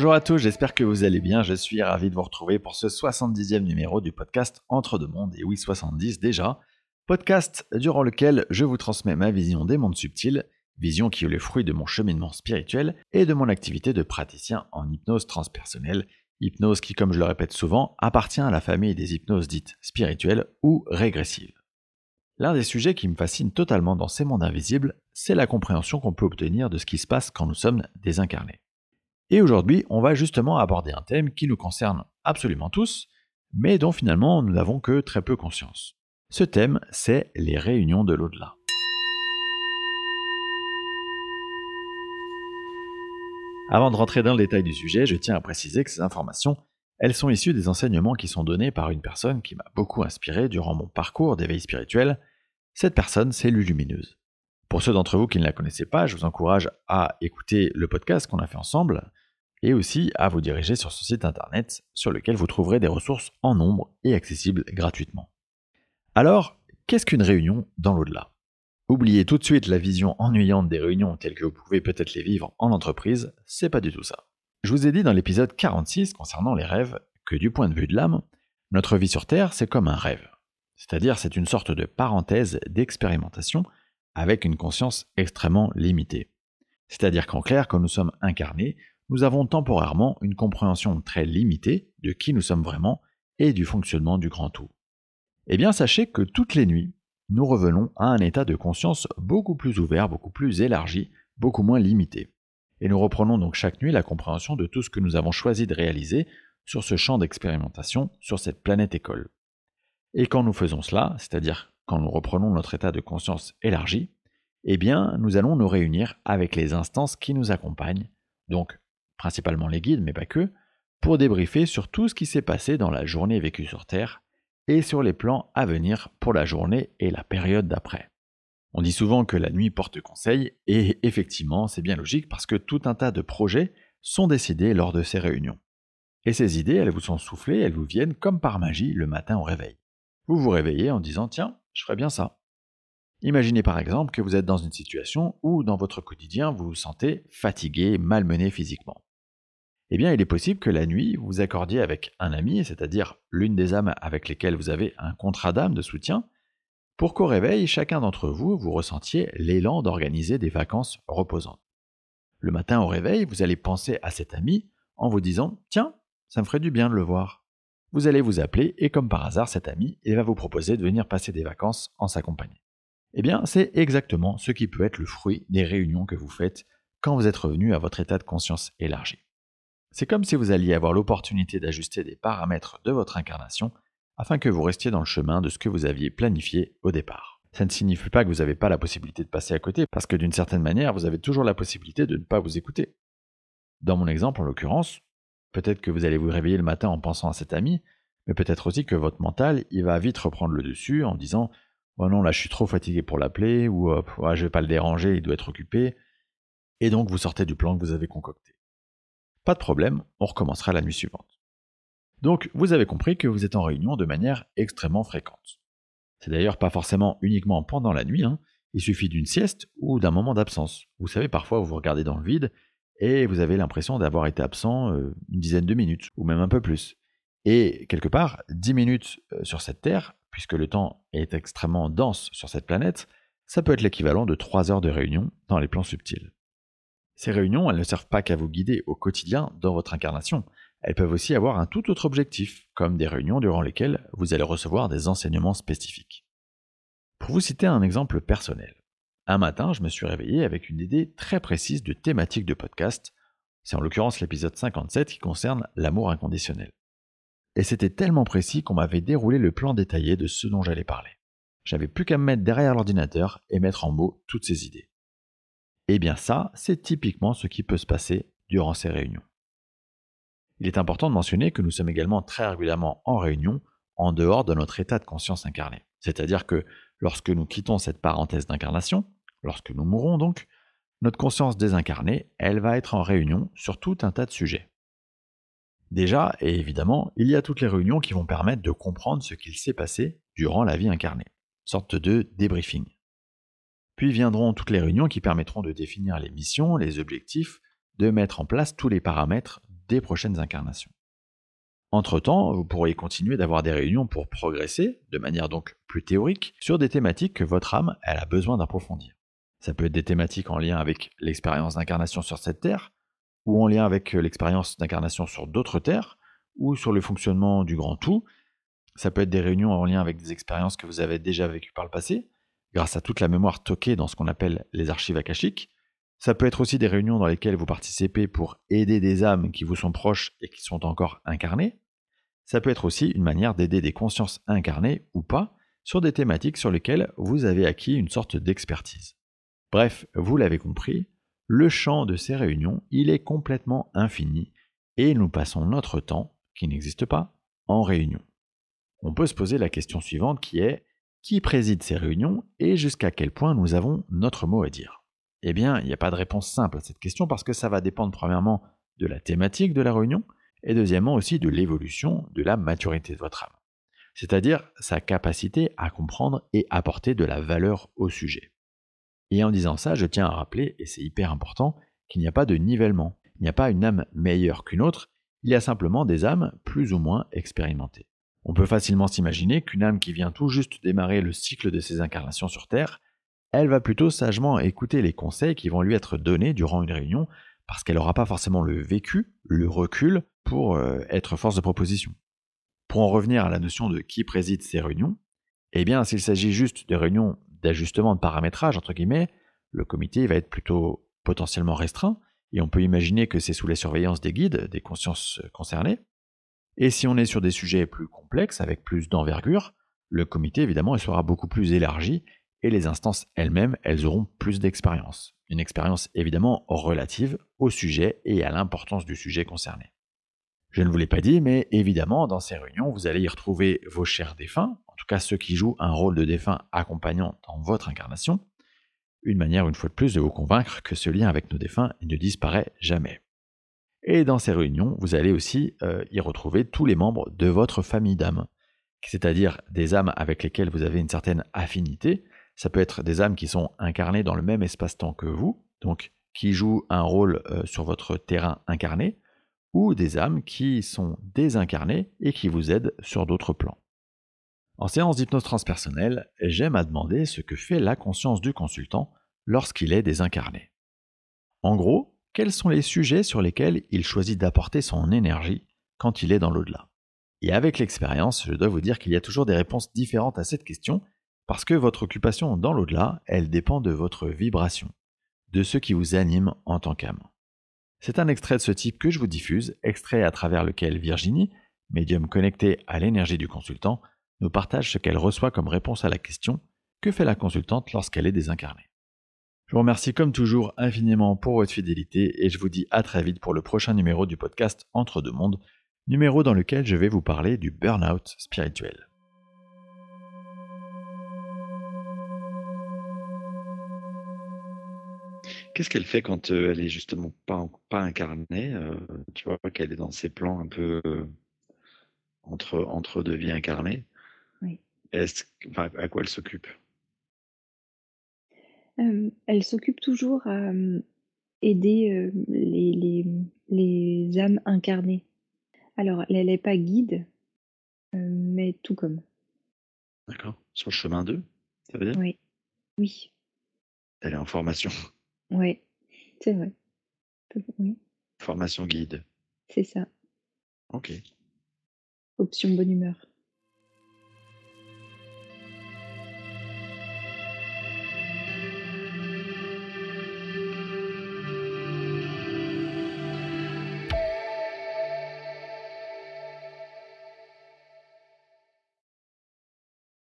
Bonjour à tous, j'espère que vous allez bien. Je suis ravi de vous retrouver pour ce 70e numéro du podcast Entre deux mondes, et oui 70 déjà. Podcast durant lequel je vous transmets ma vision des mondes subtils, vision qui est le fruit de mon cheminement spirituel et de mon activité de praticien en hypnose transpersonnelle, hypnose qui, comme je le répète souvent, appartient à la famille des hypnoses dites spirituelles ou régressives. L'un des sujets qui me fascine totalement dans ces mondes invisibles, c'est la compréhension qu'on peut obtenir de ce qui se passe quand nous sommes désincarnés. Et aujourd'hui, on va justement aborder un thème qui nous concerne absolument tous, mais dont finalement nous n'avons que très peu conscience. Ce thème, c'est les réunions de l'au-delà. Avant de rentrer dans le détail du sujet, je tiens à préciser que ces informations, elles sont issues des enseignements qui sont donnés par une personne qui m'a beaucoup inspiré durant mon parcours d'éveil spirituel. Cette personne, c'est Lulumineuse. Pour ceux d'entre vous qui ne la connaissaient pas, je vous encourage à écouter le podcast qu'on a fait ensemble et aussi à vous diriger sur ce site internet sur lequel vous trouverez des ressources en nombre et accessibles gratuitement. Alors, qu'est-ce qu'une réunion dans l'au-delà? Oubliez tout de suite la vision ennuyante des réunions telles que vous pouvez peut-être les vivre en entreprise, c'est pas du tout ça. Je vous ai dit dans l'épisode 46 concernant les rêves que du point de vue de l'âme, notre vie sur Terre c'est comme un rêve. C'est-à-dire c'est une sorte de parenthèse d'expérimentation avec une conscience extrêmement limitée. C'est-à-dire qu'en clair, quand nous sommes incarnés, nous avons temporairement une compréhension très limitée de qui nous sommes vraiment et du fonctionnement du grand tout. Eh bien, sachez que toutes les nuits, nous revenons à un état de conscience beaucoup plus ouvert, beaucoup plus élargi, beaucoup moins limité. Et nous reprenons donc chaque nuit la compréhension de tout ce que nous avons choisi de réaliser sur ce champ d'expérimentation, sur cette planète école. Et quand nous faisons cela, c'est-à-dire quand nous reprenons notre état de conscience élargi, eh bien, nous allons nous réunir avec les instances qui nous accompagnent, donc principalement les guides, mais pas que, pour débriefer sur tout ce qui s'est passé dans la journée vécue sur Terre et sur les plans à venir pour la journée et la période d'après. On dit souvent que la nuit porte conseil, et effectivement, c'est bien logique parce que tout un tas de projets sont décidés lors de ces réunions. Et ces idées, elles vous sont soufflées, elles vous viennent comme par magie le matin au réveil. Vous vous réveillez en disant Tiens, je ferais bien ça. Imaginez par exemple que vous êtes dans une situation où dans votre quotidien vous vous sentez fatigué, malmené physiquement eh bien il est possible que la nuit vous accordiez avec un ami, c'est-à-dire l'une des âmes avec lesquelles vous avez un contrat d'âme de soutien, pour qu'au réveil, chacun d'entre vous, vous ressentiez l'élan d'organiser des vacances reposantes. Le matin au réveil, vous allez penser à cet ami en vous disant Tiens, ça me ferait du bien de le voir. Vous allez vous appeler et comme par hasard, cet ami va vous proposer de venir passer des vacances en sa compagnie. Eh bien, c'est exactement ce qui peut être le fruit des réunions que vous faites quand vous êtes revenu à votre état de conscience élargi. C'est comme si vous alliez avoir l'opportunité d'ajuster des paramètres de votre incarnation afin que vous restiez dans le chemin de ce que vous aviez planifié au départ. Ça ne signifie pas que vous n'avez pas la possibilité de passer à côté, parce que d'une certaine manière, vous avez toujours la possibilité de ne pas vous écouter. Dans mon exemple, en l'occurrence, peut-être que vous allez vous réveiller le matin en pensant à cet ami, mais peut-être aussi que votre mental, il va vite reprendre le dessus en disant Oh non, là je suis trop fatigué pour l'appeler, ou oh, je vais pas le déranger, il doit être occupé. Et donc vous sortez du plan que vous avez concocté. Pas de problème, on recommencera la nuit suivante. Donc vous avez compris que vous êtes en réunion de manière extrêmement fréquente. C'est d'ailleurs pas forcément uniquement pendant la nuit, hein. il suffit d'une sieste ou d'un moment d'absence. Vous savez, parfois vous vous regardez dans le vide et vous avez l'impression d'avoir été absent euh, une dizaine de minutes, ou même un peu plus. Et quelque part, 10 minutes euh, sur cette Terre, puisque le temps est extrêmement dense sur cette planète, ça peut être l'équivalent de 3 heures de réunion dans les plans subtils. Ces réunions, elles ne servent pas qu'à vous guider au quotidien dans votre incarnation, elles peuvent aussi avoir un tout autre objectif, comme des réunions durant lesquelles vous allez recevoir des enseignements spécifiques. Pour vous citer un exemple personnel, un matin, je me suis réveillé avec une idée très précise de thématique de podcast, c'est en l'occurrence l'épisode 57 qui concerne l'amour inconditionnel. Et c'était tellement précis qu'on m'avait déroulé le plan détaillé de ce dont j'allais parler. J'avais plus qu'à me mettre derrière l'ordinateur et mettre en mots toutes ces idées. Eh bien ça, c'est typiquement ce qui peut se passer durant ces réunions. Il est important de mentionner que nous sommes également très régulièrement en réunion en dehors de notre état de conscience incarné. C'est-à-dire que lorsque nous quittons cette parenthèse d'incarnation, lorsque nous mourrons donc, notre conscience désincarnée, elle va être en réunion sur tout un tas de sujets. Déjà, et évidemment, il y a toutes les réunions qui vont permettre de comprendre ce qu'il s'est passé durant la vie incarnée, sorte de débriefing. Puis viendront toutes les réunions qui permettront de définir les missions, les objectifs, de mettre en place tous les paramètres des prochaines incarnations. Entre-temps, vous pourriez continuer d'avoir des réunions pour progresser, de manière donc plus théorique, sur des thématiques que votre âme a besoin d'approfondir. Ça peut être des thématiques en lien avec l'expérience d'incarnation sur cette Terre, ou en lien avec l'expérience d'incarnation sur d'autres Terres, ou sur le fonctionnement du grand tout. Ça peut être des réunions en lien avec des expériences que vous avez déjà vécues par le passé, grâce à toute la mémoire stockée dans ce qu'on appelle les archives akashiques. Ça peut être aussi des réunions dans lesquelles vous participez pour aider des âmes qui vous sont proches et qui sont encore incarnées. Ça peut être aussi une manière d'aider des consciences incarnées ou pas sur des thématiques sur lesquelles vous avez acquis une sorte d'expertise. Bref, vous l'avez compris, le champ de ces réunions, il est complètement infini et nous passons notre temps, qui n'existe pas, en réunion. On peut se poser la question suivante qui est qui préside ces réunions et jusqu'à quel point nous avons notre mot à dire eh bien, il n'y a pas de réponse simple à cette question parce que ça va dépendre premièrement de la thématique de la réunion et deuxièmement aussi de l'évolution de la maturité de votre âme, c'est-à-dire sa capacité à comprendre et apporter de la valeur au sujet. Et en disant ça, je tiens à rappeler, et c'est hyper important, qu'il n'y a pas de nivellement, il n'y a pas une âme meilleure qu'une autre, il y a simplement des âmes plus ou moins expérimentées. On peut facilement s'imaginer qu'une âme qui vient tout juste démarrer le cycle de ses incarnations sur Terre elle va plutôt sagement écouter les conseils qui vont lui être donnés durant une réunion, parce qu'elle n'aura pas forcément le vécu, le recul, pour euh, être force de proposition. Pour en revenir à la notion de qui préside ces réunions, eh bien, s'il s'agit juste de réunions d'ajustement de paramétrage, entre guillemets, le comité va être plutôt potentiellement restreint, et on peut imaginer que c'est sous la surveillance des guides, des consciences concernées. Et si on est sur des sujets plus complexes, avec plus d'envergure, le comité, évidemment, sera beaucoup plus élargi et les instances elles-mêmes, elles auront plus d'expérience. Une expérience évidemment relative au sujet et à l'importance du sujet concerné. Je ne vous l'ai pas dit, mais évidemment, dans ces réunions, vous allez y retrouver vos chers défunts, en tout cas ceux qui jouent un rôle de défunt accompagnant dans votre incarnation, une manière une fois de plus de vous convaincre que ce lien avec nos défunts ne disparaît jamais. Et dans ces réunions, vous allez aussi euh, y retrouver tous les membres de votre famille d'âmes, c'est-à-dire des âmes avec lesquelles vous avez une certaine affinité, ça peut être des âmes qui sont incarnées dans le même espace-temps que vous, donc qui jouent un rôle euh, sur votre terrain incarné, ou des âmes qui sont désincarnées et qui vous aident sur d'autres plans. En séance d'hypnose transpersonnelle, j'aime à demander ce que fait la conscience du consultant lorsqu'il est désincarné. En gros, quels sont les sujets sur lesquels il choisit d'apporter son énergie quand il est dans l'au-delà? Et avec l'expérience, je dois vous dire qu'il y a toujours des réponses différentes à cette question parce que votre occupation dans l'au-delà, elle dépend de votre vibration, de ce qui vous anime en tant qu'âme. C'est un extrait de ce type que je vous diffuse, extrait à travers lequel Virginie, médium connecté à l'énergie du consultant, nous partage ce qu'elle reçoit comme réponse à la question Que fait la consultante lorsqu'elle est désincarnée? Je vous remercie comme toujours infiniment pour votre fidélité et je vous dis à très vite pour le prochain numéro du podcast Entre deux mondes, numéro dans lequel je vais vous parler du burn-out spirituel. Qu'est-ce qu'elle fait quand elle est justement pas, pas incarnée Tu vois, qu'elle est dans ses plans un peu entre, entre deux vies incarnées? Oui. Est-ce, à quoi elle s'occupe? Elle s'occupe toujours à aider les, les, les, âmes incarnées. Alors, elle n'est pas guide, mais tout comme. D'accord. Sur le chemin d'eux, ça veut dire? Oui. Oui. Elle est en formation. Oui, c'est vrai. Oui, Formation guide. c'est ça. Ok. Option bonne humeur.